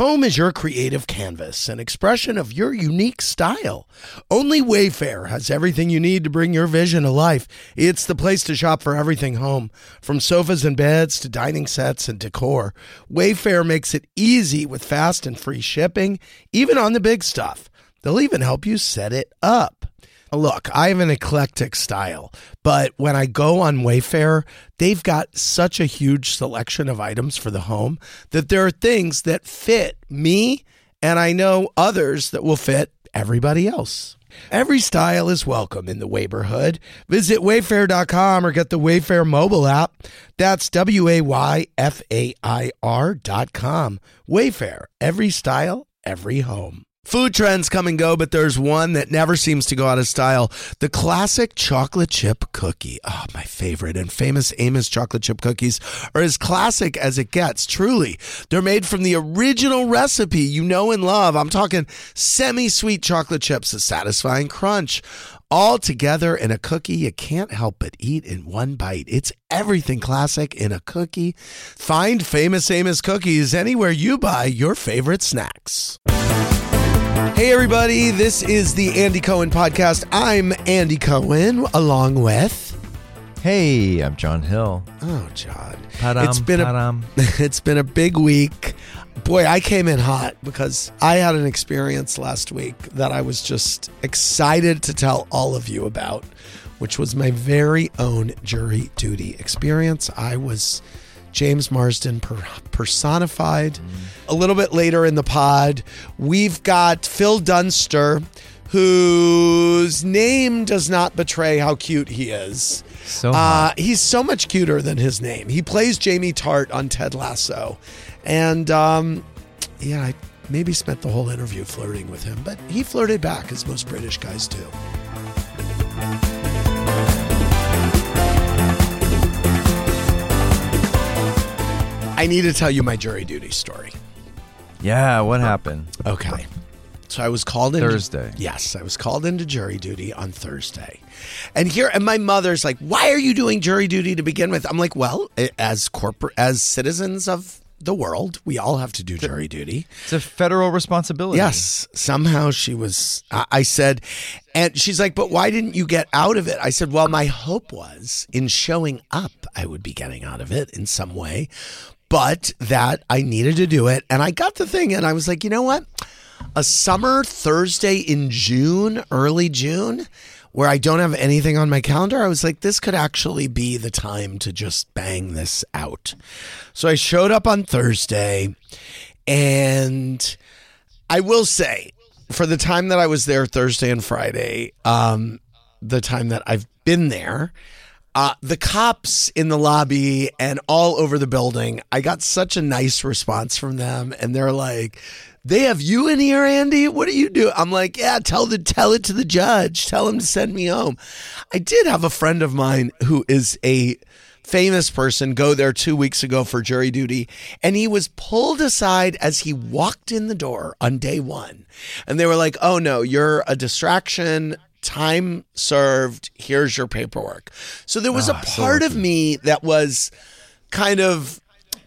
Home is your creative canvas, an expression of your unique style. Only Wayfair has everything you need to bring your vision to life. It's the place to shop for everything home, from sofas and beds to dining sets and decor. Wayfair makes it easy with fast and free shipping, even on the big stuff. They'll even help you set it up. Look, I have an eclectic style, but when I go on Wayfair, they've got such a huge selection of items for the home that there are things that fit me, and I know others that will fit everybody else. Every style is welcome in the neighborhood. Visit wayfair.com or get the Wayfair mobile app. That's W A Y F A I R.com. Wayfair, every style, every home. Food trends come and go, but there's one that never seems to go out of style. The classic chocolate chip cookie. Oh, my favorite. And famous Amos chocolate chip cookies are as classic as it gets, truly. They're made from the original recipe you know and love. I'm talking semi sweet chocolate chips, a satisfying crunch all together in a cookie you can't help but eat in one bite. It's everything classic in a cookie. Find Famous Amos cookies anywhere you buy your favorite snacks. Hey, everybody, this is the Andy Cohen podcast. I'm Andy Cohen, along with. Hey, I'm John Hill. Oh, John. Ta-dam, it's been a ta-dam. it's been a big week. Boy, I came in hot because I had an experience last week that I was just excited to tell all of you about, which was my very own jury duty experience. I was James Marsden per- personified. A little bit later in the pod, we've got Phil Dunster, whose name does not betray how cute he is. So Uh, he's so much cuter than his name. He plays Jamie Tartt on Ted Lasso. And um, yeah, I maybe spent the whole interview flirting with him, but he flirted back, as most British guys do. I need to tell you my jury duty story. yeah, what happened? Okay. So I was called in Thursday. Yes, I was called into jury duty on Thursday. And here and my mother's like, "Why are you doing jury duty to begin with?" I'm like, "Well, as corporate as citizens of the world, we all have to do jury duty." It's a federal responsibility. Yes. Somehow she was, I I said, and she's like, but why didn't you get out of it? I said, well, my hope was in showing up, I would be getting out of it in some way, but that I needed to do it. And I got the thing and I was like, you know what? A summer Thursday in June, early June, where I don't have anything on my calendar, I was like, this could actually be the time to just bang this out. So I showed up on Thursday and I will say, for the time that I was there Thursday and Friday, um, the time that I've been there, uh, the cops in the lobby and all over the building, I got such a nice response from them, and they're like, "They have you in here, Andy. What do you do?" I'm like, "Yeah, tell the tell it to the judge. Tell him to send me home." I did have a friend of mine who is a famous person go there two weeks ago for jury duty, and he was pulled aside as he walked in the door on day one. And they were like, oh no, you're a distraction. Time served. Here's your paperwork. So there was a Ah, so part of me that was kind of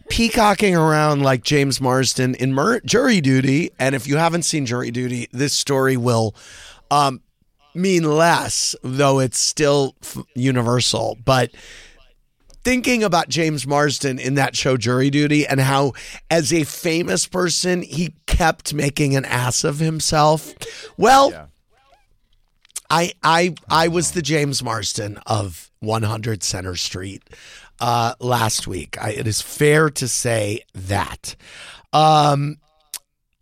peacocking around like James Marsden in mur- jury duty. And if you haven't seen jury duty, this story will um, mean less, though it's still f- universal. But thinking about James Marsden in that show Jury Duty and how, as a famous person, he kept making an ass of himself. Well, Yeah. I I I was the James Marsden of 100 Center Street uh, last week. I, it is fair to say that. Um,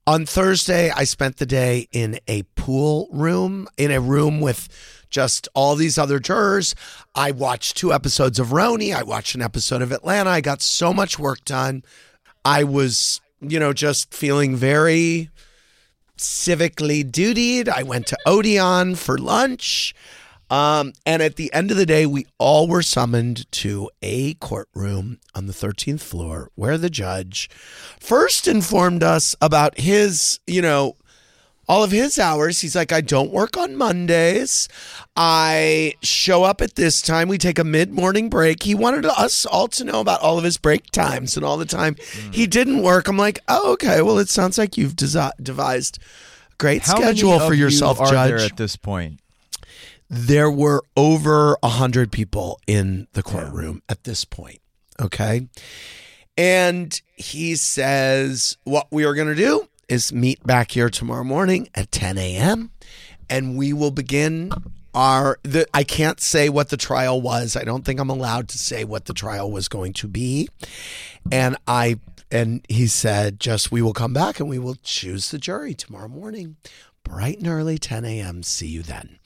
on Thursday, I spent the day in a pool room, in a room with just all these other jurors. I watched two episodes of Roni. I watched an episode of Atlanta. I got so much work done. I was, you know, just feeling very civically dutied. I went to Odeon for lunch. Um, and at the end of the day, we all were summoned to a courtroom on the 13th floor where the judge first informed us about his, you know, all of his hours. He's like, I don't work on Mondays. I show up at this time. We take a mid morning break. He wanted us all to know about all of his break times and all the time mm. he didn't work. I'm like, oh, okay. Well, it sounds like you've desi- devised a great How schedule for you yourself, are Judge. there at this point? there were over a hundred people in the courtroom at this point. Okay. And he says, what we are going to do is meet back here tomorrow morning at 10 a.m. and we will begin our, the, I can't say what the trial was. I don't think I'm allowed to say what the trial was going to be. And I, and he said, just we will come back and we will choose the jury tomorrow morning, bright and early, 10 a.m. See you then.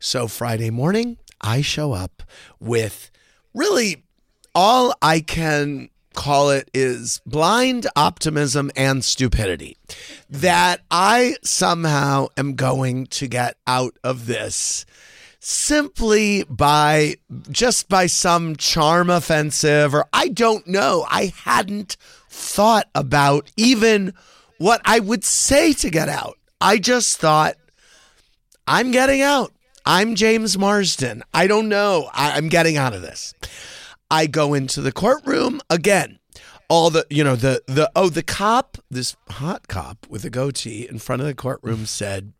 So Friday morning, I show up with really all I can call it is blind optimism and stupidity that I somehow am going to get out of this simply by just by some charm offensive or I don't know. I hadn't thought about even what I would say to get out. I just thought I'm getting out. I'm James Marsden. I don't know. I, I'm getting out of this. I go into the courtroom again. All the, you know, the, the, oh, the cop, this hot cop with a goatee in front of the courtroom said,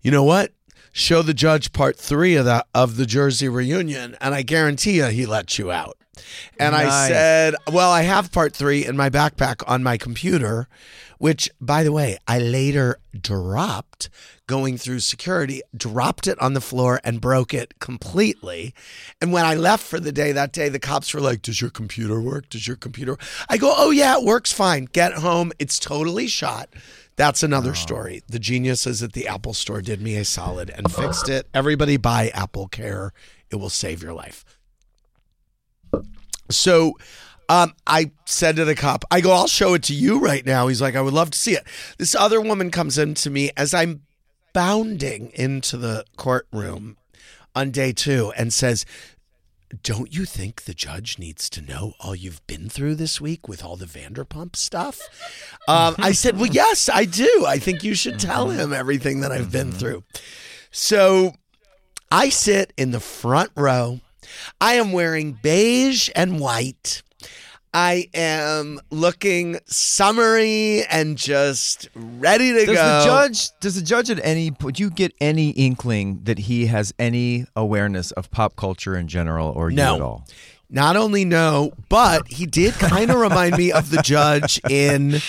you know what? Show the judge part three of the, of the Jersey reunion, and I guarantee you he lets you out. And I said, well, I have part three in my backpack on my computer, which, by the way, I later dropped going through security, dropped it on the floor and broke it completely. And when I left for the day that day, the cops were like, Does your computer work? Does your computer? I go, Oh, yeah, it works fine. Get home. It's totally shot. That's another oh. story. The geniuses at the Apple store did me a solid and fixed it. Everybody buy Apple Care. It will save your life. So um, I said to the cop, I go, I'll show it to you right now. He's like, I would love to see it. This other woman comes in to me as I'm bounding into the courtroom on day two and says, don't you think the judge needs to know all you've been through this week with all the Vanderpump stuff? Um, I said, Well, yes, I do. I think you should tell him everything that I've been through. So I sit in the front row. I am wearing beige and white. I am looking summery and just ready to Does go. the judge? Does the judge at any? Would you get any inkling that he has any awareness of pop culture in general, or you No. at all? Not only no, but he did kind of remind me of the judge in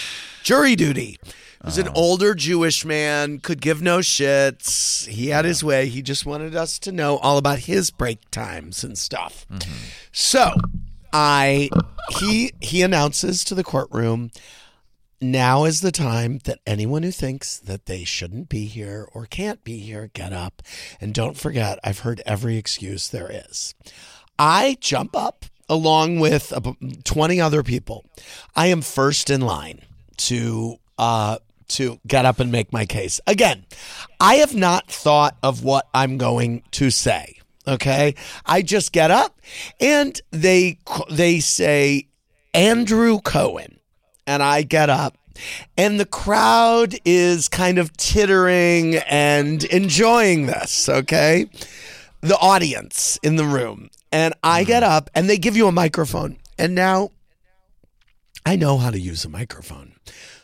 Jury Duty. He was an oh. older Jewish man, could give no shits. He had his way. He just wanted us to know all about his break times and stuff. Mm-hmm. So I he he announces to the courtroom now is the time that anyone who thinks that they shouldn't be here or can't be here get up and don't forget I've heard every excuse there is. I jump up along with ab- 20 other people. I am first in line to uh to get up and make my case. Again, I have not thought of what I'm going to say. Okay? I just get up and they they say Andrew Cohen and I get up and the crowd is kind of tittering and enjoying this, okay? The audience in the room. And I get mm-hmm. up and they give you a microphone. And now I know how to use a microphone.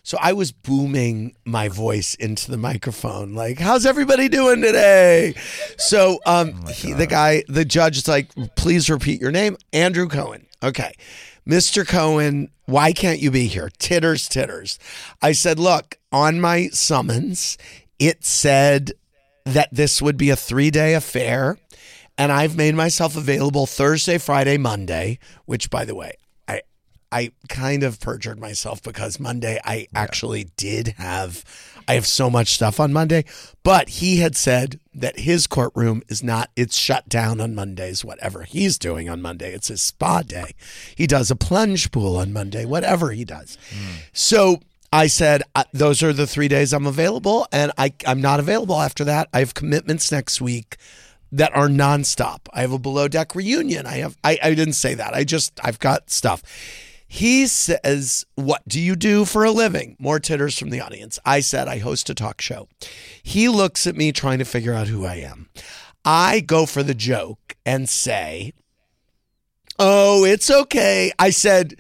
So I was booming my voice into the microphone, like, "How's everybody doing today?" So, um, he, the guy, the judge, is like, "Please repeat your name, Andrew Cohen." Okay, Mr. Cohen, why can't you be here? Titters, titters. I said, "Look, on my summons, it said that this would be a three-day affair." And I've made myself available Thursday, Friday, Monday, which by the way, I kind of perjured myself because Monday I actually did have I have so much stuff on Monday, but he had said that his courtroom is not it's shut down on Mondays whatever he's doing on Monday. It's his spa day. He does a plunge pool on Monday, whatever he does. So I said, uh, those are the three days I'm available, and I, I'm not available after that. I have commitments next week that are nonstop. I have a below deck reunion. I have I, I didn't say that. I just I've got stuff. He says, What do you do for a living? More titters from the audience. I said, I host a talk show. He looks at me trying to figure out who I am. I go for the joke and say, Oh, it's okay. I said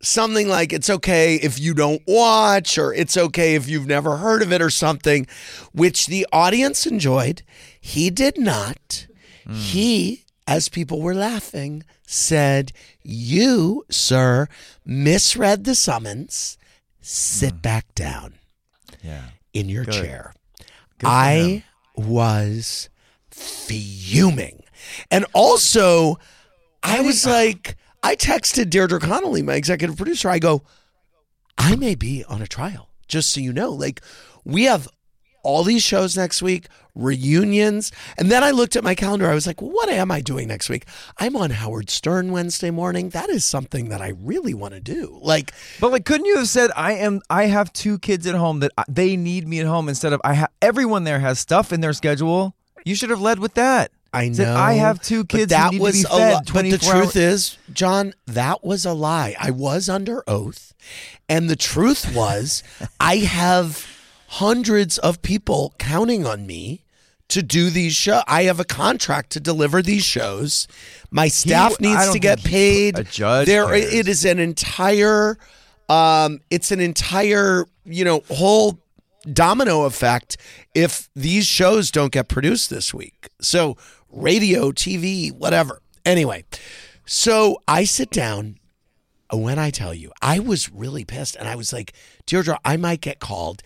something like, It's okay if you don't watch, or it's okay if you've never heard of it, or something, which the audience enjoyed. He did not. Hmm. He, as people were laughing, said, You, sir, misread the summons. Sit hmm. back down Yeah. in your Good. chair. Good. I was fuming. And also, I was like, I texted Deirdre Connolly, my executive producer. I go, I may be on a trial, just so you know. Like, we have all these shows next week, reunions. And then I looked at my calendar. I was like, what am I doing next week? I'm on Howard Stern Wednesday morning. That is something that I really want to do. Like, But like, couldn't you have said, "I am. I have two kids at home that I, they need me at home," instead of "I have." Everyone there has stuff in their schedule. You should have led with that. I know. Said, I have two kids that need was to be a fed li- But the truth hours. is, John, that was a lie. I was under oath, and the truth was, I have hundreds of people counting on me to do these shows. I have a contract to deliver these shows. My staff I needs to get paid. a judge There, cares. it is an entire. Um, it's an entire, you know, whole domino effect if these shows don't get produced this week. So, radio, TV, whatever. Anyway, so I sit down. When I tell you, I was really pissed and I was like, Deirdre, I might get called.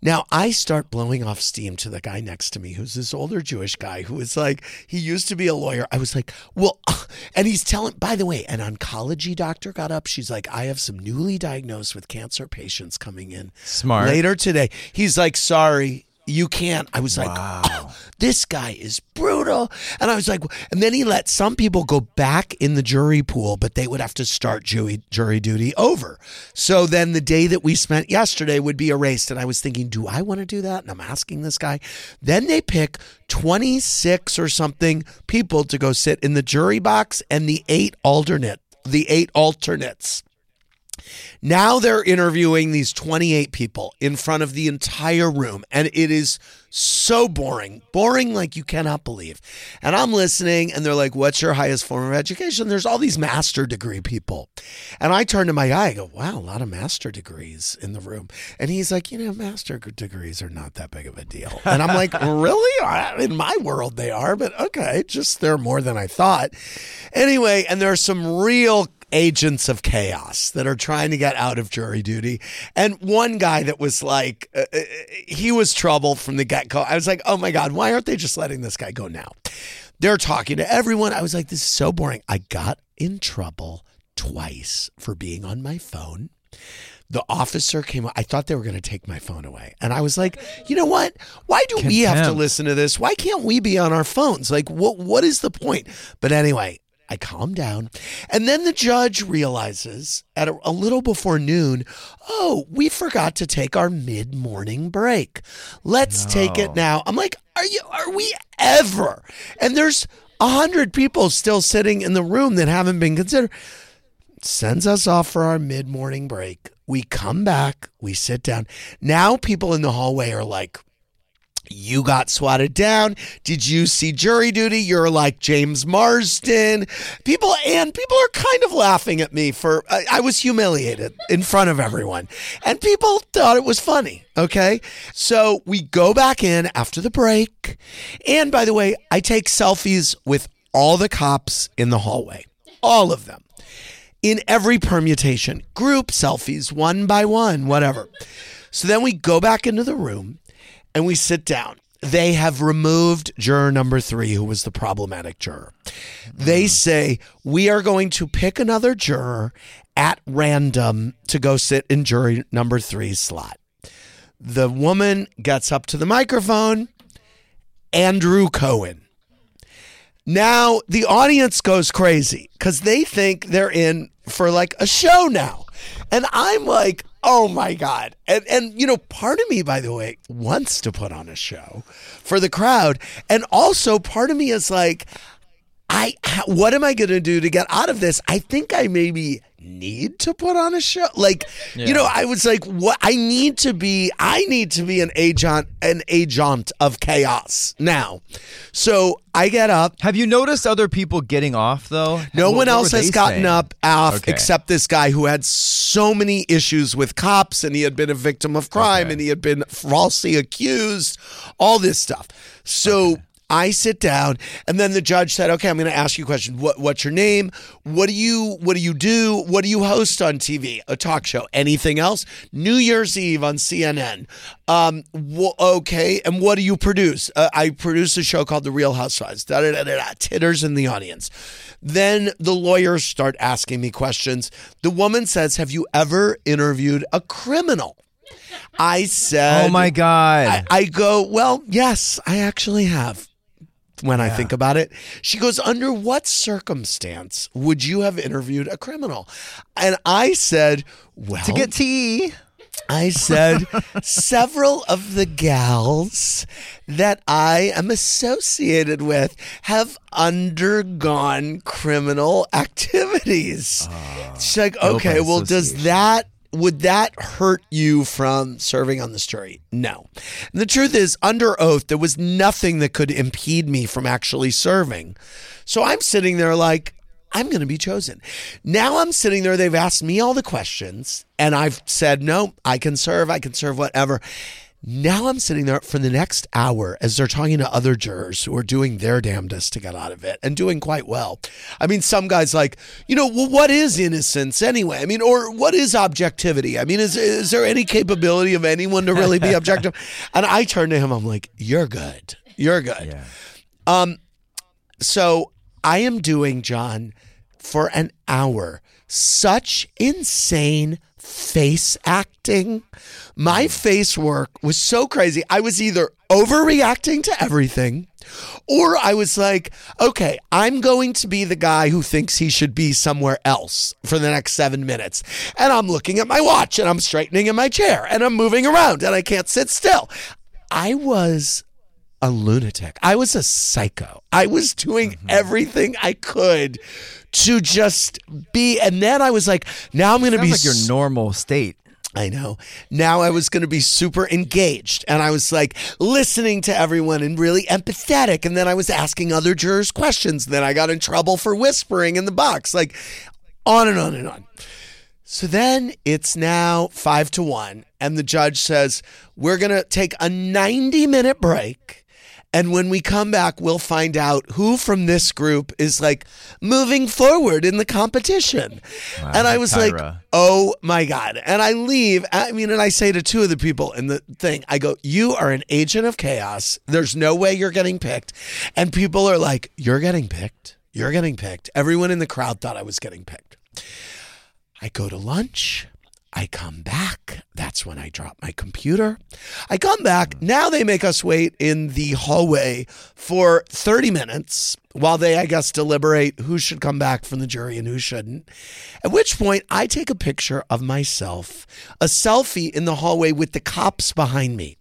Now I start blowing off steam to the guy next to me, who's this older Jewish guy who was like, he used to be a lawyer. I was like, well, and he's telling, by the way, an oncology doctor got up. She's like, I have some newly diagnosed with cancer patients coming in Smart. later today. He's like, sorry, you can't. I was like, oh, this guy is brutal. And I was like, and then he let some people go back in the jury pool, but they would have to start jury, jury duty over. So then the day that we spent yesterday would be erased. And I was thinking, do I want to do that? And I'm asking this guy. Then they pick 26 or something people to go sit in the jury box and the eight alternate, the eight alternates. Now they're interviewing these 28 people in front of the entire room, and it is so boring. Boring like you cannot believe. And I'm listening, and they're like, What's your highest form of education? There's all these master degree people. And I turn to my guy, I go, Wow, a lot of master degrees in the room. And he's like, You know, master degrees are not that big of a deal. And I'm like, Really? In my world, they are, but okay, just they're more than I thought. Anyway, and there are some real agents of chaos that are trying to get out of jury duty. And one guy that was like, uh, uh, he was trouble from the get go. I was like, oh my God, why aren't they just letting this guy go now? They're talking to everyone. I was like, this is so boring. I got in trouble twice for being on my phone. The officer came. I thought they were going to take my phone away, and I was like, "You know what? Why do we have to listen to this? Why can't we be on our phones? Like, what? What is the point?" But anyway, I calm down, and then the judge realizes at a, a little before noon, "Oh, we forgot to take our mid-morning break. Let's take it now." I'm like, "Are you? Are we ever?" And there's a hundred people still sitting in the room that haven't been considered sends us off for our mid morning break. We come back, we sit down. Now people in the hallway are like, you got swatted down. Did you see jury duty? You're like James Marsden. People and people are kind of laughing at me for I, I was humiliated in front of everyone. And people thought it was funny. Okay. So we go back in after the break. And by the way, I take selfies with all the cops in the hallway. All of them in every permutation, group selfies, one by one, whatever. So then we go back into the room and we sit down. They have removed juror number three, who was the problematic juror. They hmm. say, We are going to pick another juror at random to go sit in jury number three's slot. The woman gets up to the microphone, Andrew Cohen. Now the audience goes crazy because they think they're in for like a show now. And I'm like, oh my God. And, and, you know, part of me, by the way, wants to put on a show for the crowd. And also part of me is like, I what am I going to do to get out of this? I think I maybe need to put on a show. Like, you know, I was like, what? I need to be. I need to be an agent, an agent of chaos now. So I get up. Have you noticed other people getting off though? No What- one else has gotten saying? up off Okay. except this guy who had so many issues with cops and he had been a victim of crime Okay. and he had been falsely accused, all this stuff. So I sit down and then the judge said, "Okay, I'm going to ask you a question. What what's your name? What do you what do you do? What do you host on TV? A talk show? Anything else? New Year's Eve on CNN. Um wh- okay, and what do you produce? Uh, I produce a show called The Real Housewives. Da, da, da, da, da. Titters in the audience. Then the lawyers start asking me questions. The woman says, "Have you ever interviewed a criminal?" I said, Oh my god. I, I go, well, yes, I actually have. When I think about it, she goes, Under what circumstance would you have interviewed a criminal? And I said, Well, to get tea. I said, several of the gals that I am associated with have undergone criminal activities. Ah. She's like, okay, well, does that would that hurt you from serving on the jury? No. And the truth is, under oath, there was nothing that could impede me from actually serving. So I'm sitting there like, I'm going to be chosen. Now I'm sitting there. They've asked me all the questions, and I've said, no, I can serve. I can serve whatever. Now I'm sitting there for the next hour as they're talking to other jurors who are doing their damnedest to get out of it and doing quite well. I mean, some guys like, you know, well, what is innocence anyway? I mean, or what is objectivity? I mean, is is there any capability of anyone to really be objective? and I turn to him. I'm like, you're good. You're good. Yeah. Um, So I am doing, John, for an hour, such insane face acting. My face work was so crazy. I was either overreacting to everything or I was like, okay, I'm going to be the guy who thinks he should be somewhere else for the next seven minutes. And I'm looking at my watch and I'm straightening in my chair and I'm moving around and I can't sit still. I was a lunatic. I was a psycho. I was doing Mm-hmm. everything I could to just be. And then I was like, now I'm going to be. like your normal state. I know. Now I was going to be super engaged and I was like listening to everyone and really empathetic. And then I was asking other jurors questions. Then I got in trouble for whispering in the box, like on and on and on. So then it's now five to one, and the judge says, We're going to take a 90 minute break. And when we come back, we'll find out who from this group is like moving forward in the competition. and I was like, oh my God. And I leave. I mean, and I say to two of the people in the thing, I go, You are an agent of chaos. There's no way you're getting picked. And people are like, You're getting picked. You're getting picked. Everyone in the crowd thought I was getting picked. I go to lunch. I come back. That's when I drop my computer. I come back. Hmm. Now they make us wait in the hallway for 30 minutes while they, I guess, deliberate who should come back from the jury and who shouldn't. At which point, I take a picture of myself, a selfie in the hallway with the cops behind me.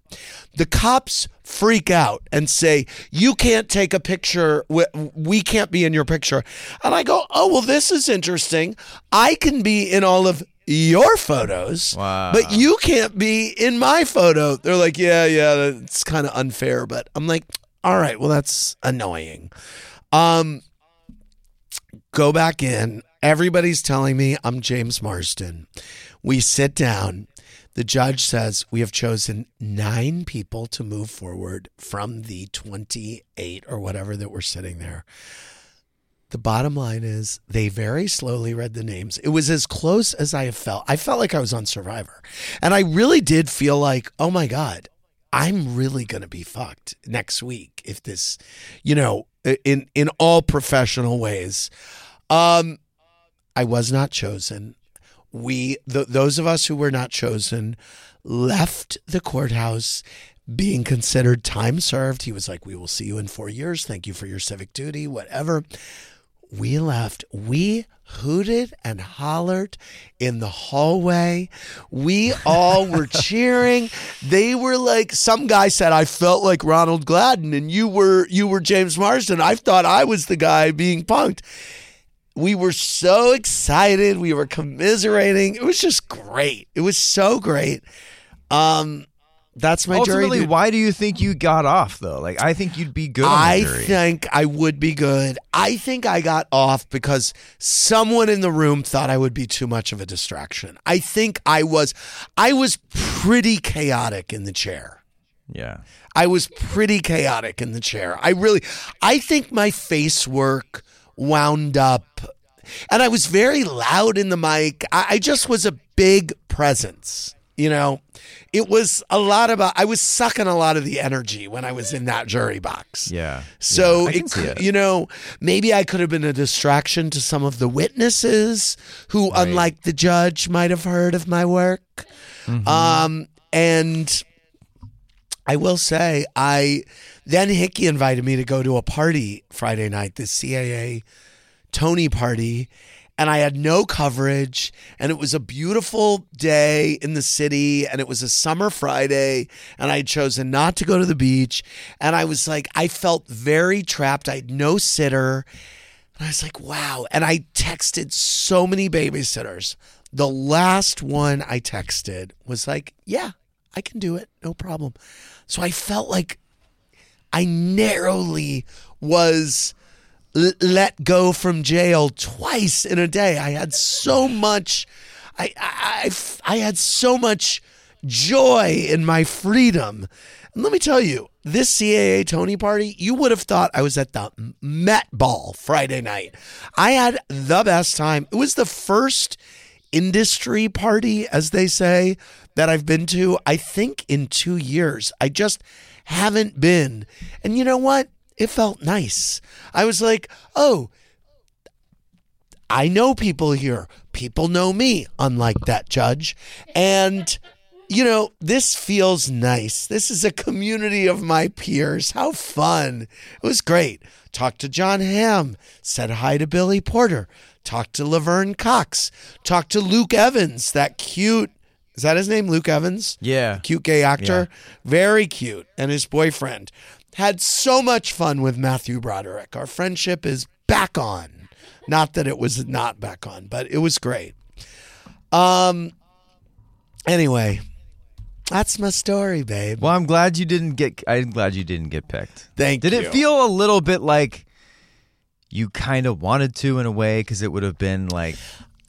The cops freak out and say, You can't take a picture. We can't be in your picture. And I go, Oh, well, this is interesting. I can be in all of your photos, Wow. but you can't be in my photo. They're like, Yeah, yeah, it's kind of unfair. But I'm like, All right, well, that's annoying. Um, go back in. Everybody's telling me I'm James Marsden. We sit down. The judge says we have chosen nine people to move forward from the 28 or whatever that were sitting there. The bottom line is they very slowly read the names. It was as close as I have felt. I felt like I was on Survivor. And I really did feel like, oh my God, I'm really going to be fucked next week if this, you know, in in all professional ways. Um I was not chosen. We th- those of us who were not chosen left the courthouse being considered time served. He was like, "We will see you in 4 years. Thank you for your civic duty, whatever." We left. We hooted and hollered in the hallway. We all were cheering. They were like some guy said I felt like Ronald Gladden and you were you were James Marsden. I thought I was the guy being punked. We were so excited. We were commiserating. It was just great. It was so great. Um that's my Ultimately, jury. why do you think you got off though? Like, I think you'd be good. On the I jury. think I would be good. I think I got off because someone in the room thought I would be too much of a distraction. I think I was I was pretty chaotic in the chair. yeah. I was pretty chaotic in the chair. I really I think my face work wound up and I was very loud in the mic. I, I just was a big presence. You know, it was a lot about. I was sucking a lot of the energy when I was in that jury box. Yeah. So Yeah, it, it. you know, maybe I could have been a distraction to some of the witnesses who, unlike the judge, might have heard of my work. Mm-hmm. Um, and I will say, I then Hickey invited me to go to a party Friday night, the CAA Tony party, and I had no coverage. And it was a beautiful day in the city, and it was a summer Friday, and I had chosen not to go to the beach. And I was like, I felt very trapped. I had no sitter. And I was like, wow. And I texted so many babysitters. The last one I texted was like, yeah, I can do it. No problem. So I felt like I narrowly was let go from jail twice in a day. I had so much, I, I, I, I had so much joy in my freedom. And let me tell you, this CAA Tony party, you would have thought I was at the Met Ball Friday night. I had the best time. It was the first industry party, as they say, that I've been to, I think in two years. I just haven't been. And you know what? It felt nice. I was like, oh, I know people here. People know me, unlike that judge. And, you know, this feels nice. This is a community of my peers. How fun. It was great. Talked to Jon Hamm, said hi to Billy Porter, talked to Laverne Cox, talked to Luke Evans, that cute. Is that his name, Luke Evans? Yeah. Cute gay actor. Very cute. And his boyfriend. Had so much fun with Matthew Broderick. Our friendship is back on. Not that it was not back on, but it was great. Um anyway, that's my story, babe. Well, I'm glad you didn't get. I'm glad you didn't get picked. Thank you. Did you. it feel a little bit like you kind of wanted to in a way because it would have been like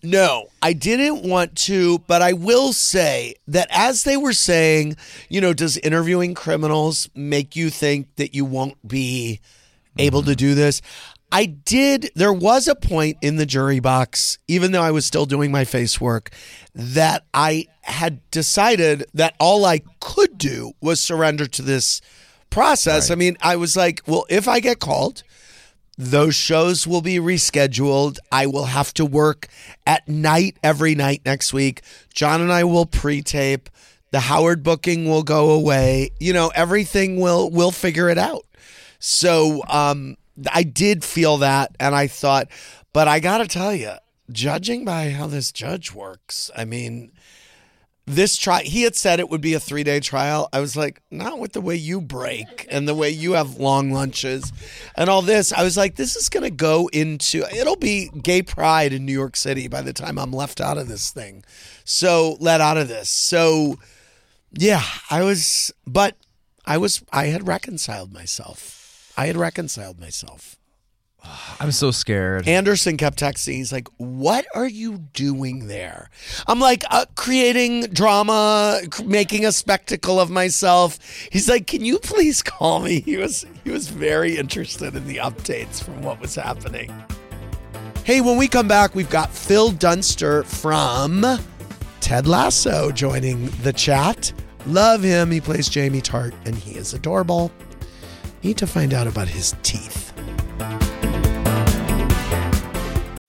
No, I didn't want to, but I will say that as they were saying, you know, does interviewing criminals make you think that you won't be able to mm-hmm. do this? I did. There was a point in the jury box, even though I was still doing my face work, that I had decided that all I could do was surrender to this process. I mean, I was like, well, if I get called, those shows will be rescheduled. I will have to work at night every night next week. John and I will pre-tape. The Howard booking will go away. You know, everything will we'll figure it out. So, um I did feel that and I thought, but I got to tell you, judging by how this judge works, I mean, this trial he had said it would be a three day trial. I was like not with the way you break and the way you have long lunches and all this. I was like this is going to go into it'll be gay pride in new york city by the time i'm left out of this thing. So let out of this. So yeah i was but i was i had reconciled myself. I had reconciled myself I'm so scared. Anderson kept texting. He's like, "What are you doing there?" I'm like, uh, "Creating drama, making a spectacle of myself." He's like, "Can you please call me?" He was he was very interested in the updates from what was happening. Hey, when we come back, we've got Phil Dunster from Ted Lasso joining the chat. Love him. He plays Jamie Tartt, and he is adorable. Need to find out about his teeth.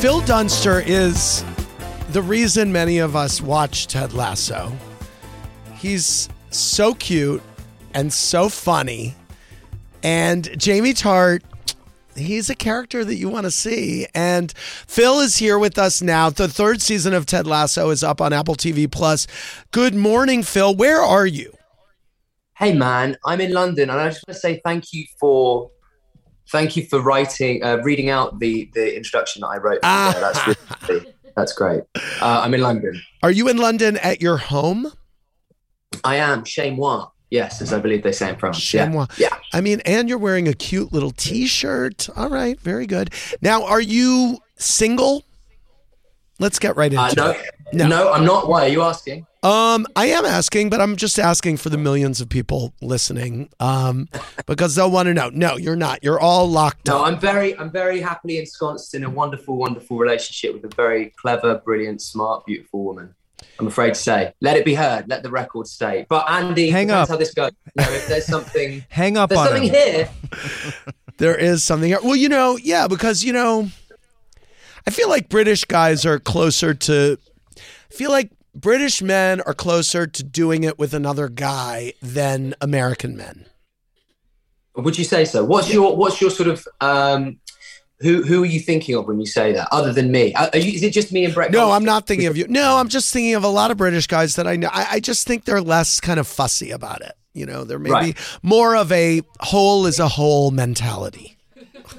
Phil Dunster is the reason many of us watch Ted Lasso. He's so cute and so funny. And Jamie Tartt, he's a character that you want to see. And Phil is here with us now. The third season of Ted Lasso is up on Apple TV Plus. Good morning, Phil. Where are you? Hey man, I'm in London, and I just want to say thank you for thank you for writing, uh, reading out the the introduction that I wrote. Ah. That's really, that's great. Uh, I'm in London. Are you in London at your home? I am chez moi. Yes, as I believe they say in France. Chez moi. Yeah. yeah. I mean, and you're wearing a cute little T-shirt. All right, very good. Now, are you single? Let's get right into Uh, no, it. No, No. I'm not. Why are you asking? Um, I am asking, but I'm just asking for the millions of people listening, um, because they'll want to know. No, you're not. You're all locked No, up. No, I'm very, I'm very happily ensconced in a wonderful, wonderful relationship with a very clever, brilliant, smart, beautiful woman. I'm afraid to say, let it be heard. Let the record stay. But Andy, Hang up. how this goes. You know, if there's something, Hang up there's something him. here. There is something. here. Well, you know, yeah, because you know, I feel like British guys are closer to. Feel like British men are closer to doing it with another guy than American men. Would you say so? What's your what's your sort of um, who who are you thinking of when you say that? Other than me, are you, is it just me and Brett? No, I'm not thinking of you. No, I'm just thinking of a lot of British guys that I know. I, I just think they're less kind of fussy about it. You know, they're maybe Right. more of a whole is a whole mentality.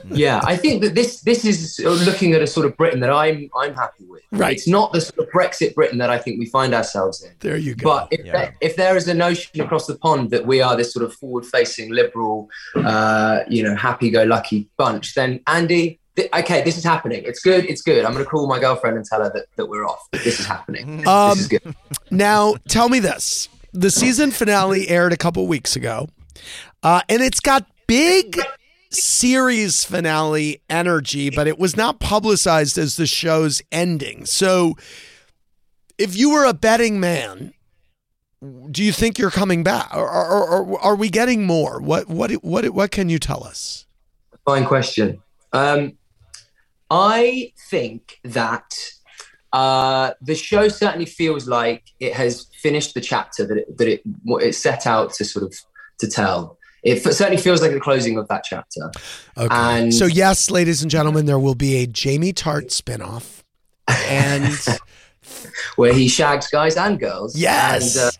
Yeah, I think that this this is looking at a sort of Britain that I'm I'm happy with. Right. It's not the sort of Brexit Britain that I think we find ourselves in. There you go. But if, there, if there is a notion across the pond that we are this sort of forward-facing liberal, uh, you know, happy-go-lucky bunch, then Andy, th- okay, this is happening. It's good. It's good. I'm going to call my girlfriend and tell her that, that we're off. This is happening. Um, this is good. Now, tell me this: the season finale aired a couple weeks ago, uh, and it's got big series finale energy, but it was not publicized as the show's ending. So, if you were a betting man, do you think you're coming back, or, or, or are we getting more? What what what what can you tell us? Fine question. Um, I think that uh, the show certainly feels like it has finished the chapter that it, that it what it set out to sort of to tell. It f- certainly feels like the closing of that chapter. Okay. And- so yes, ladies and gentlemen, there will be a Jamie Tartt spinoff. And where he shags guys and girls. Yes. And, uh,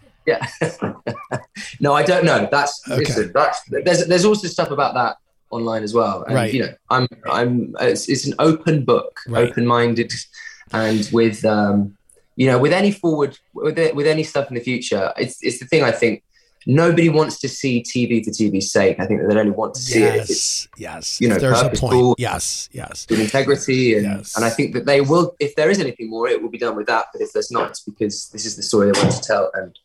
yeah. no, I don't know. That's Okay. listen, that's there's there's also stuff about that online as well. And, Right. You know, I'm I'm it's, it's an open book, Right. open minded, and with um, you know, with any forward with it, with any stuff in the future, it's it's the thing I think. Nobody wants to see TV for TV's sake. I think that they only want to see it if it's yes, yes. you know, if there's a point. Yes, yes. with integrity and, Yes. and I think that they will if there is anything more it will be done with that but if there's not it's because this is the story they want to tell and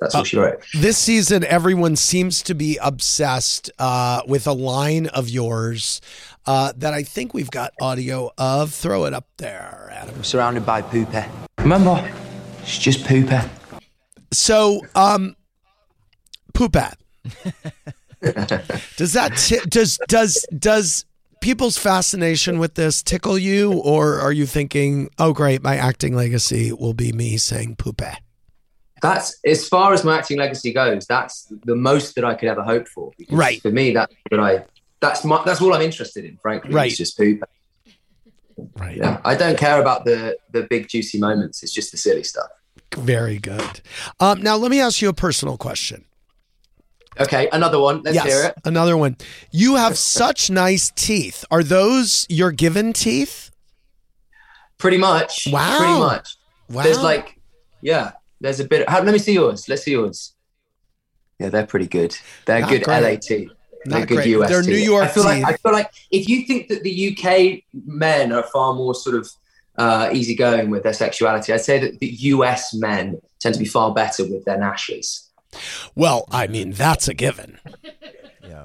that's Uh, what she wrote This season, everyone seems to be obsessed uh, with a line of yours uh, that I think we've got audio of. Throw it up there, Adam. surrounded by pooper. Remember, it's just pooper. So, um, Poopat. does that ti- does does does people's fascination with this tickle you, or are you thinking, oh great, my acting legacy will be me saying Poopat? that's as far as my acting legacy goes that's the most that I could ever hope for Right. for me that's what I that's my that's all I'm interested in frankly Right. it's just poop Right. yeah I don't care about the the big juicy moments it's just the silly stuff Very good. Um, now let me ask you a personal question. Okay another one let's hear it Another one. You have such nice teeth. Are those your given teeth? pretty much Wow. pretty much Wow. there's like yeah There's a bit. How, let me see yours. Let's see yours. Yeah, they're pretty good. They're Not good great. LA team. They're Not good great. US They're team. New York I feel team. like I feel like if you think that the UK men are far more sort of uh, easygoing with their sexuality, I'd say that the US men tend to be far better with their nashes. Well, I mean, that's a given. Yeah.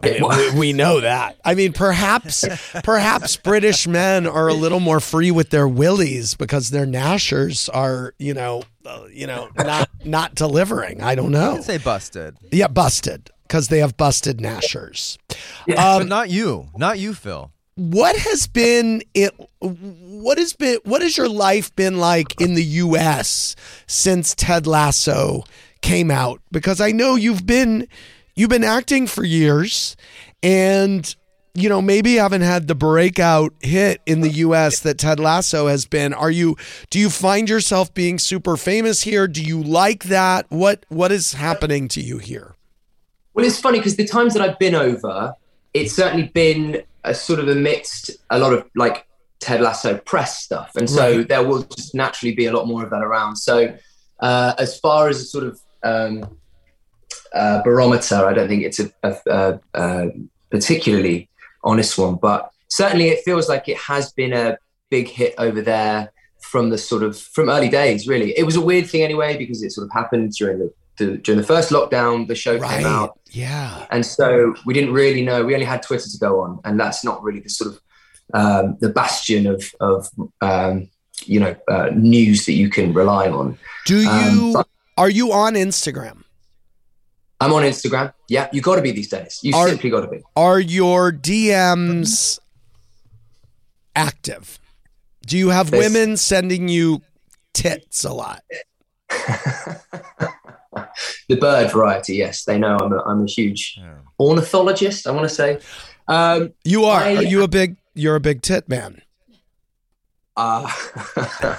We, we know that. I mean, perhaps perhaps British men are a little more free with their willies because their gnashers are, you know, uh, you know, not not delivering. I don't know. say busted, Yeah, busted because they have busted gnashers. but Um, not you, not you, Phil. what has been it? What has been? What has your life been like in the U.S. since Ted Lasso came out? Because I know you've been you've been acting for years, and you know maybe haven't had the breakout hit in the U.S. that Ted Lasso has been. Are you? Do you find yourself being super famous here? Do you like that? What What is happening to you here? Well, it's funny because the times that I've been over, it's certainly been a sort of amidst a lot of like Ted Lasso press stuff, and so Right. there will just naturally be a lot more of that around. So, uh, as far as sort of um, uh, barometer, I don't think it's a, a, a, a particularly honest one, but certainly it feels like it has been a big hit over there from the sort of from early days. Really, it was a weird thing anyway because it sort of happened during the, the during the first lockdown. The show came out. Yeah. And so we didn't really know. We only had Twitter to go on, and that's not really the sort of um, the bastion of of um, you know uh, news that you can rely on. Do you? Um, but- are you on Instagram? I'm on Instagram. Yeah, you got to be these days. You Are- simply got to be. Are your DMs active? Do you have women sending you tits a lot? the bird variety. Yes, they know I'm a, I'm a huge ornithologist. I want to say. Um, You are. I- are you a big? You're a big tit man. Uh,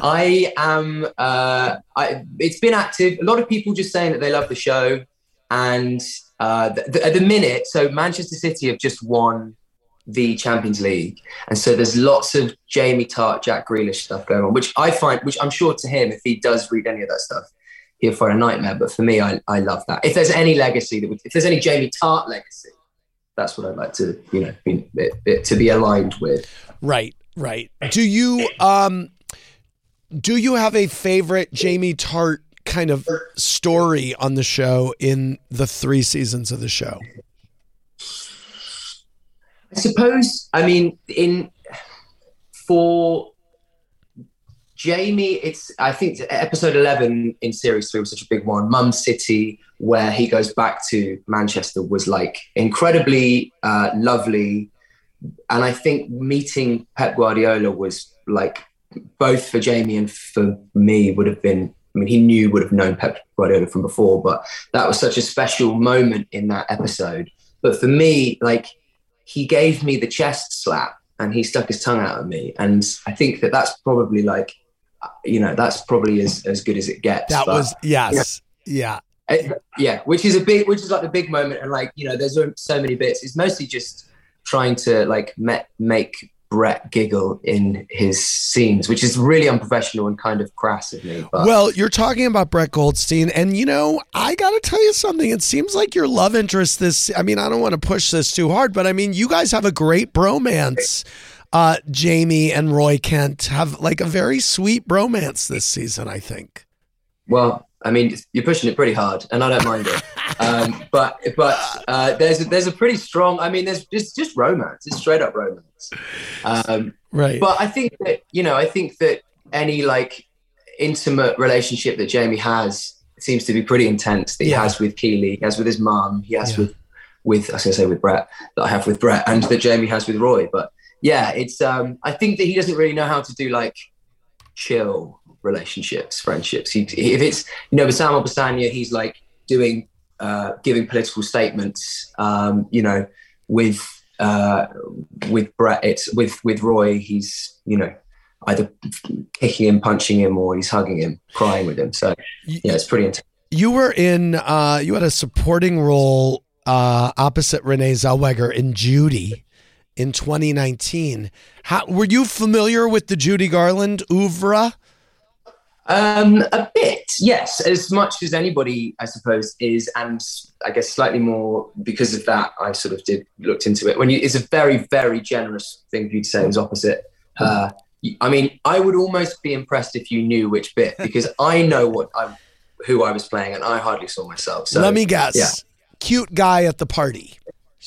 I am. Uh, I, it's been active. A lot of people just saying that they love the show, and uh, at the minute, so Manchester City have just won the Champions League, and so there's lots of Jamie Tartt, Jack Grealish stuff going on, which I find, which I'm sure to him, if he does read any of that stuff, he'll find a nightmare. But for me, I, I love that. If there's any legacy that, would, if there's any Jamie Tartt legacy, that's what I'd like to, you know, be, be, to be aligned with. Right. Right. Do you um do you have a favorite Jamie Tartt kind of story on the show in the three seasons of the show? I suppose. I mean, in for Jamie, it's I think episode eleven in series three was such a big one. Mum City, where he goes back to Manchester, was like incredibly uh, lovely, and I think meeting Pep Guardiola was like both for Jamie and for me would have been. I mean, he knew would have known Pep Guardiola from before, but that was such a special moment in that episode. But for me, like he gave me the chest slap and he stuck his tongue out at me. And I think that that's probably like, you know, that's probably as, as good as it gets. That But, was yes. Yeah. yeah, eh, which is a big, which is like the big moment. And like, you know, there's so many bits. It's mostly just trying to like me- make Brett giggle in his scenes, which is really unprofessional and kind of crass of me. But Well, you're talking about Brett Goldstein, and you know, I got to tell you something. It seems like your love interest this. I mean, I don't want to push this too hard, but I mean, you guys have a great bromance. Uh, Jamie and Roy Kent have like a very sweet bromance this season. I think. Well, I mean, you're pushing it pretty hard, and I don't mind it. Um, but but uh, there's a, there's a pretty strong. I mean, there's just just romance. It's straight up romance. Um, Right. but I think that you know, I think that any like intimate relationship that Jamie has seems to be pretty intense. That he Yeah. has with Keeley, he has with his mum, he has Yeah. with with I was gonna say with Brett that I have with Brett, and that Jamie has with Roy. But yeah, it's um, I think that he doesn't really know how to do like chill relationships, friendships. He, if it's you know with Sam Obisanya, he's like doing uh, giving political statements. Um, you know, with uh, with Brett, it's with with Roy, he's you know either kicking him, punching him, or he's hugging him, crying with him. So yeah, it's pretty intense. You were in. Uh, you had a supporting role uh, opposite Renee Zellweger in Judy in 2019. How were you familiar with the Judy Garland oeuvre? Um, a bit, yes, as much as anybody, I suppose, is, and I guess slightly more because of that. I sort of did looked into it. When you, it's a very, very generous thing for you to say. It was opposite. Uh, I mean, I would almost be impressed if you knew which bit because I know what I, who I was playing, and I hardly saw myself. So Let me guess. yeah. Cute guy at the party.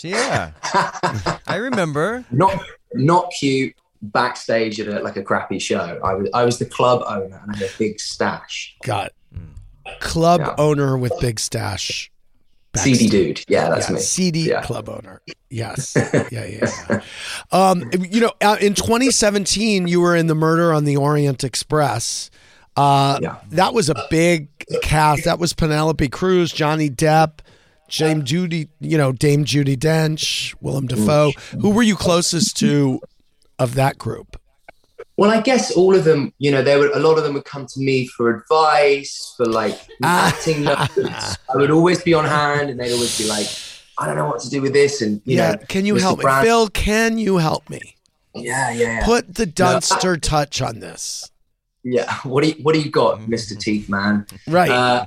Yeah, I remember. not not cute backstage at a, like a crappy show. I was I was the club owner and I had a big stash. Got club Yeah. owner with big stash. CD dude, yeah, that's yeah, me. CD Yeah. club owner. Yes. yeah, yeah, yeah. Um, you know, uh, in 2017, you were in the Murder on the Orient Express. Uh. That was a big cast. That was Penelope Cruz, Johnny Depp, Dame Judy, you know, Dame Judi Dench, Willem Dafoe. Who were you closest to of that group? Well, I guess all of them, you know, there were a lot of them would come to me for advice, for like Ah. acting notes. I would always be on hand, and they'd always be like, "I don't know what to do with this," and you yeah. know, Can you Mr. help me? Phil, can you help me? Yeah, yeah, yeah. Put the Dunster touch on this. yeah. What do you What do you got, Mister Teeth Man? Right. Uh,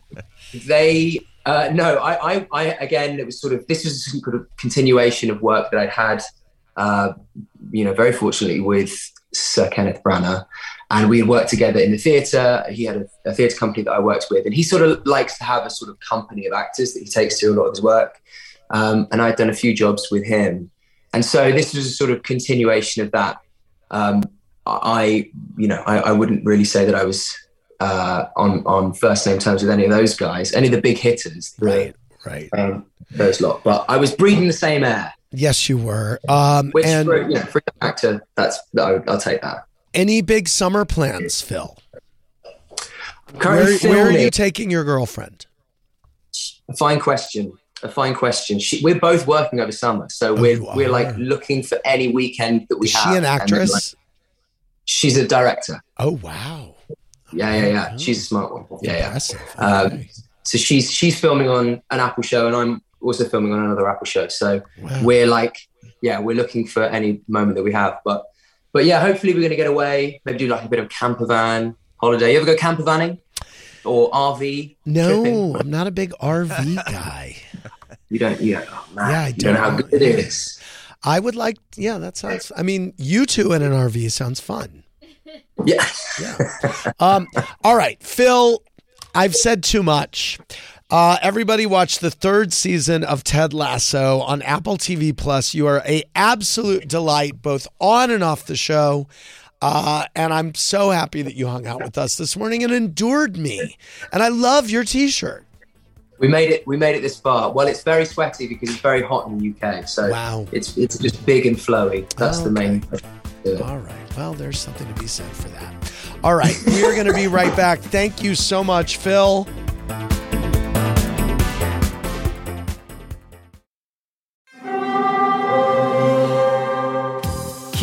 they uh, no, I, I, I again, it was sort of this was sort of continuation of work that I'd had, uh, you know, very fortunately with Sir Kenneth Branagh, and we had worked together in the theatre. He had a, a theatre company that I worked with, and he sort of likes to have a sort of company of actors that he takes to a lot of his work. Um, and I'd done a few jobs with him, and so this was a sort of continuation of that. Um, I, you know, I, I wouldn't really say that I was uh, on on first name terms with any of those guys, any of the big hitters, the, right. Right. um, those lot. But I was breathing the same air, Yes, you were. Um, which and for, you know, for an actor, that's I would, I'll take that. any big summer plans, Phil? Where, where are you taking your girlfriend? A fine question. A fine question. She, we're both working over summer, so Oh, we're we're like looking for any weekend that we Is have. she an actress? like, she's a director. oh wow. Yeah, yeah, yeah. She's a smart one. Yeah, yeah. Um, Okay. So she's she's filming on an Apple show, and I'm also filming on another Apple show. So Wow. we're like, yeah, we're looking for any moment that we have. But but yeah, hopefully we're gonna get away. Maybe do like a bit of camper van holiday. You ever go camper vanning or RV? no, tripping? I'm not a big RV guy. You don't. You don't. Oh, man, Yeah, I you don't know how good it is. I would like. Yeah, that sounds. I mean, you two in an RV sounds fun. Yeah. Yeah. Um. All right, Phil. I've said too much. Uh, everybody watch the third season of Ted Lasso on Apple TV Plus. You are a absolute delight, both on and off the show. Uh, and I'm so happy that you hung out with us this morning and endured me. And I love your T-shirt. We made it. We made it this far. Well, it's very sweaty because it's very hot in the UK. So Wow. it's it's just big and flowy. That's the main. All right. Well, there's something to be said for that. All right. We are going to be right back. Thank you so much, Phil.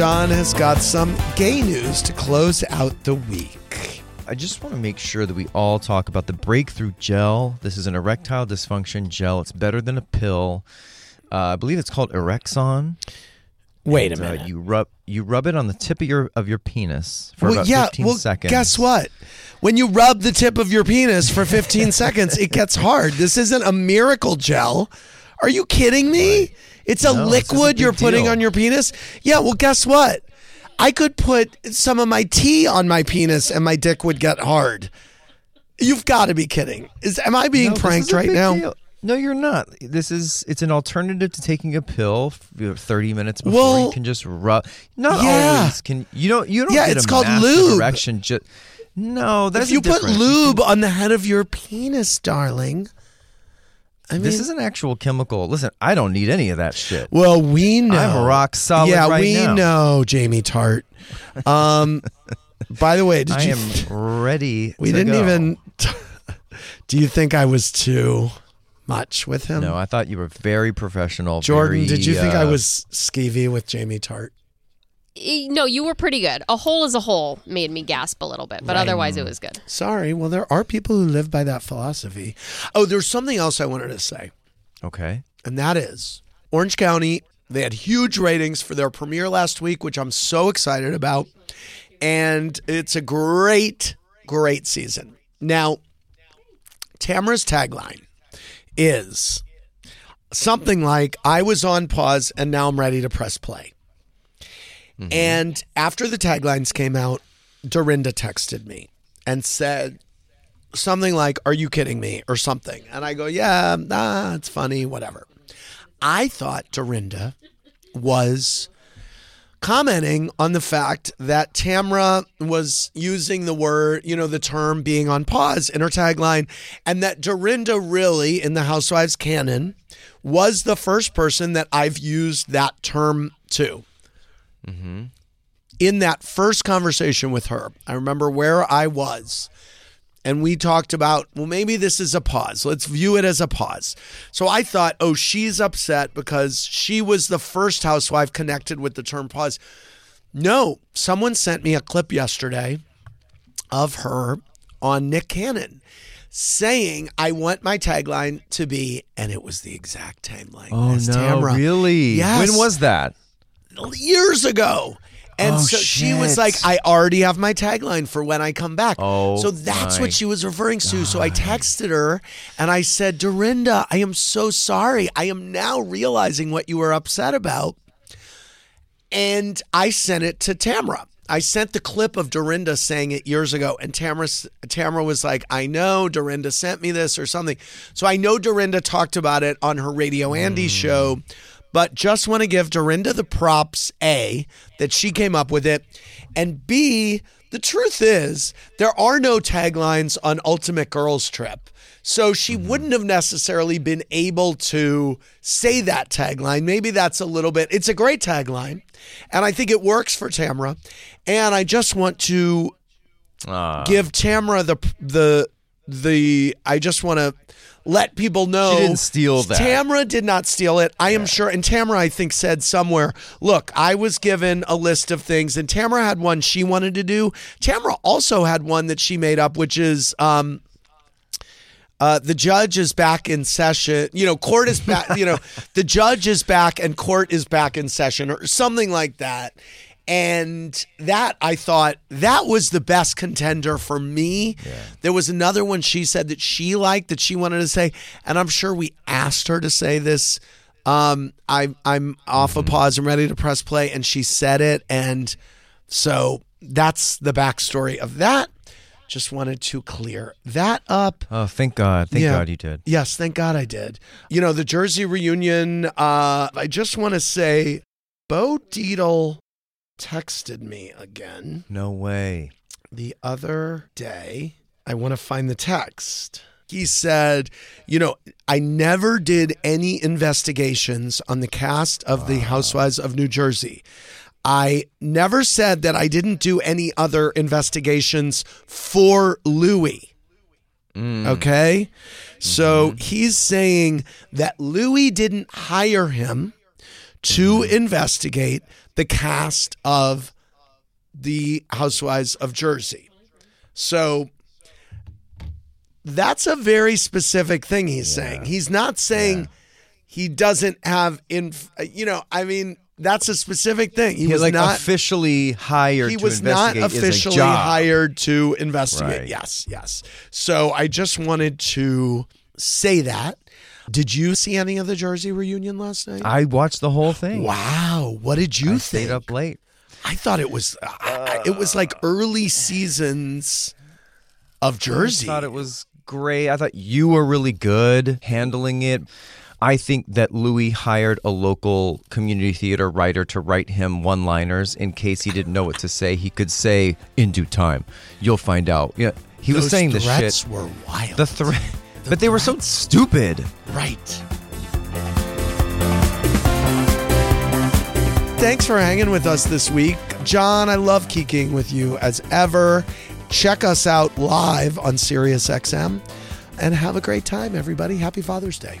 John has got some gay news to close out the week. I just want to make sure that we all talk about the breakthrough gel. This is an erectile dysfunction gel. It's better than a pill. Uh, I believe it's called Eroxon. Wait a And, uh, minute. you rub you rub it on the tip of your of your penis for well, about yeah, 15 well, seconds. guess what? When you rub the tip of your penis for 15 seconds, it gets hard. This isn't a miracle gel. Are you kidding me? It's a No, is a liquid you're putting deal. on your penis. Yeah, well, guess what? I could put some of my tea on my penis and my dick would get hard. You've got to be kidding. Is am I being No, pranked right now? deal. No, you're not. This is it's an alternative to taking a pill. You Thirty minutes before Well, you can just rub. Not yeah. always can you don't you don't Yeah, it's a called lube. erection. Just no, that's if you put lube on the head of your penis, darling. I mean, This is an actual chemical. Listen, I don't need any of that shit. well, we know. I'm rock solid Yeah, right we now. know, Jamie Tartt. Um, by the way, did I you? am ready. we didn't go. even. do you think I was too much with him? No, I thought you were very professional. Jordan, very, did you think I uh, was skeevy with Jamie Tartt? No, you were pretty good. A hole is a hole made me gasp a little bit, but otherwise it was good. Sorry. Well, there are people who live by that philosophy. Oh, there's something else I wanted to say. Okay. and that is Orange County. They had huge ratings for their premiere last week, which I'm so excited about. And it's a great, great season. Now, Tamra's tagline is something like I was on pause and now I'm ready to press play. Mm-hmm. And after the taglines came out, Dorinda texted me and said, something like, Are you kidding me? or something. And I go, Yeah, nah, it's funny, whatever. I thought Dorinda was commenting on the fact that Tamra was using the word, you know, the term being on pause in her tagline, and that Dorinda really, in the Housewives canon, was the first person that I've used that term to Mm-hmm. in that first conversation with her, I remember where I was. And we talked about, well, maybe this is a pause. Let's view it as a pause. So I thought, oh, she's upset because she was the first housewife connected with the term pause. No, someone sent me a clip yesterday of her on Nick Cannon saying, I want my tagline to be, and it was the exact tagline. Oh as no! Tamra. Really? Yes When was that? Years ago. And Oh, so she was like, I already have my tagline for when I come back. Oh, so that's what she was referring to. So I texted her and I said, Dorinda, I am so sorry. I am now realizing what you were upset about. And I sent it to Tamra. I sent the clip of Dorinda saying it years ago, and Tamra, Tamra was like, I know Dorinda sent me this or something. So I know Dorinda talked about it on her Radio Andy show, but just want to give Dorinda the props A, that she came up with it, and B, the truth is, there are no taglines on Ultimate Girls Trip. So she wouldn't have necessarily been able to say that tagline. Maybe that's a little bit, it's a great tagline. And I think it works for Tamra. And I just want to Ah. give Tamra the, the, the, I just want to let people know. She didn't steal that. Tamra did not steal it. I am sure. And Tamra, I think, said somewhere, look, I was given a list of things, and Tamra had one she wanted to do. Tamra also had one that she made up, which is, um, uh, the judge is back in session. You know, court is back. you know, the judge is back and court is back in session, or something like that. And that I thought that was the best contender for me. There was another one she said that she liked that she wanted to say, and I'm sure we asked her to say this. Um, I, I'm off a pause. I'm ready to press play, and she said it, and so that's the backstory of that. Just wanted to clear that up. Oh, thank God! Thank Yeah. God you did. Yes, thank God I did. You know, the Jersey reunion, uh, I just want to say Bo Dietl texted me again No way. the other day. I want to find the text. He said, You know, I never did any investigations on the cast of The Housewives of New Jersey. I never said that I didn't do any other investigations for Louis. Mm. Okay. So mm-hmm. he's saying that Louis didn't hire him to mm-hmm. investigate the cast of the Housewives of Jersey. So that's a very specific thing he's saying. He's not saying he doesn't have in you know, I mean, that's a specific thing. He, He, was like not officially hired. he to was not investigate officially hired to investigate. Right. Yes, yes. So I just wanted to say that. Did you see any of the Jersey reunion last night? I watched the whole thing. wow. What did you I think? stayed up late. I thought it was. I- it was like early seasons of Jersey. I thought it was great. I thought you were really good handling it. I think that Louis hired a local community theater writer to write him one liners in case he didn't know what to say. He could say, in due time, you'll find out. Yeah, he was saying the threats shit. were wild. The threat. But they were so stupid. Right. Thanks for hanging with us this week. John, I love kicking with you as ever. Check us out live on SiriusXM and have a great time, everybody. Happy Father's Day.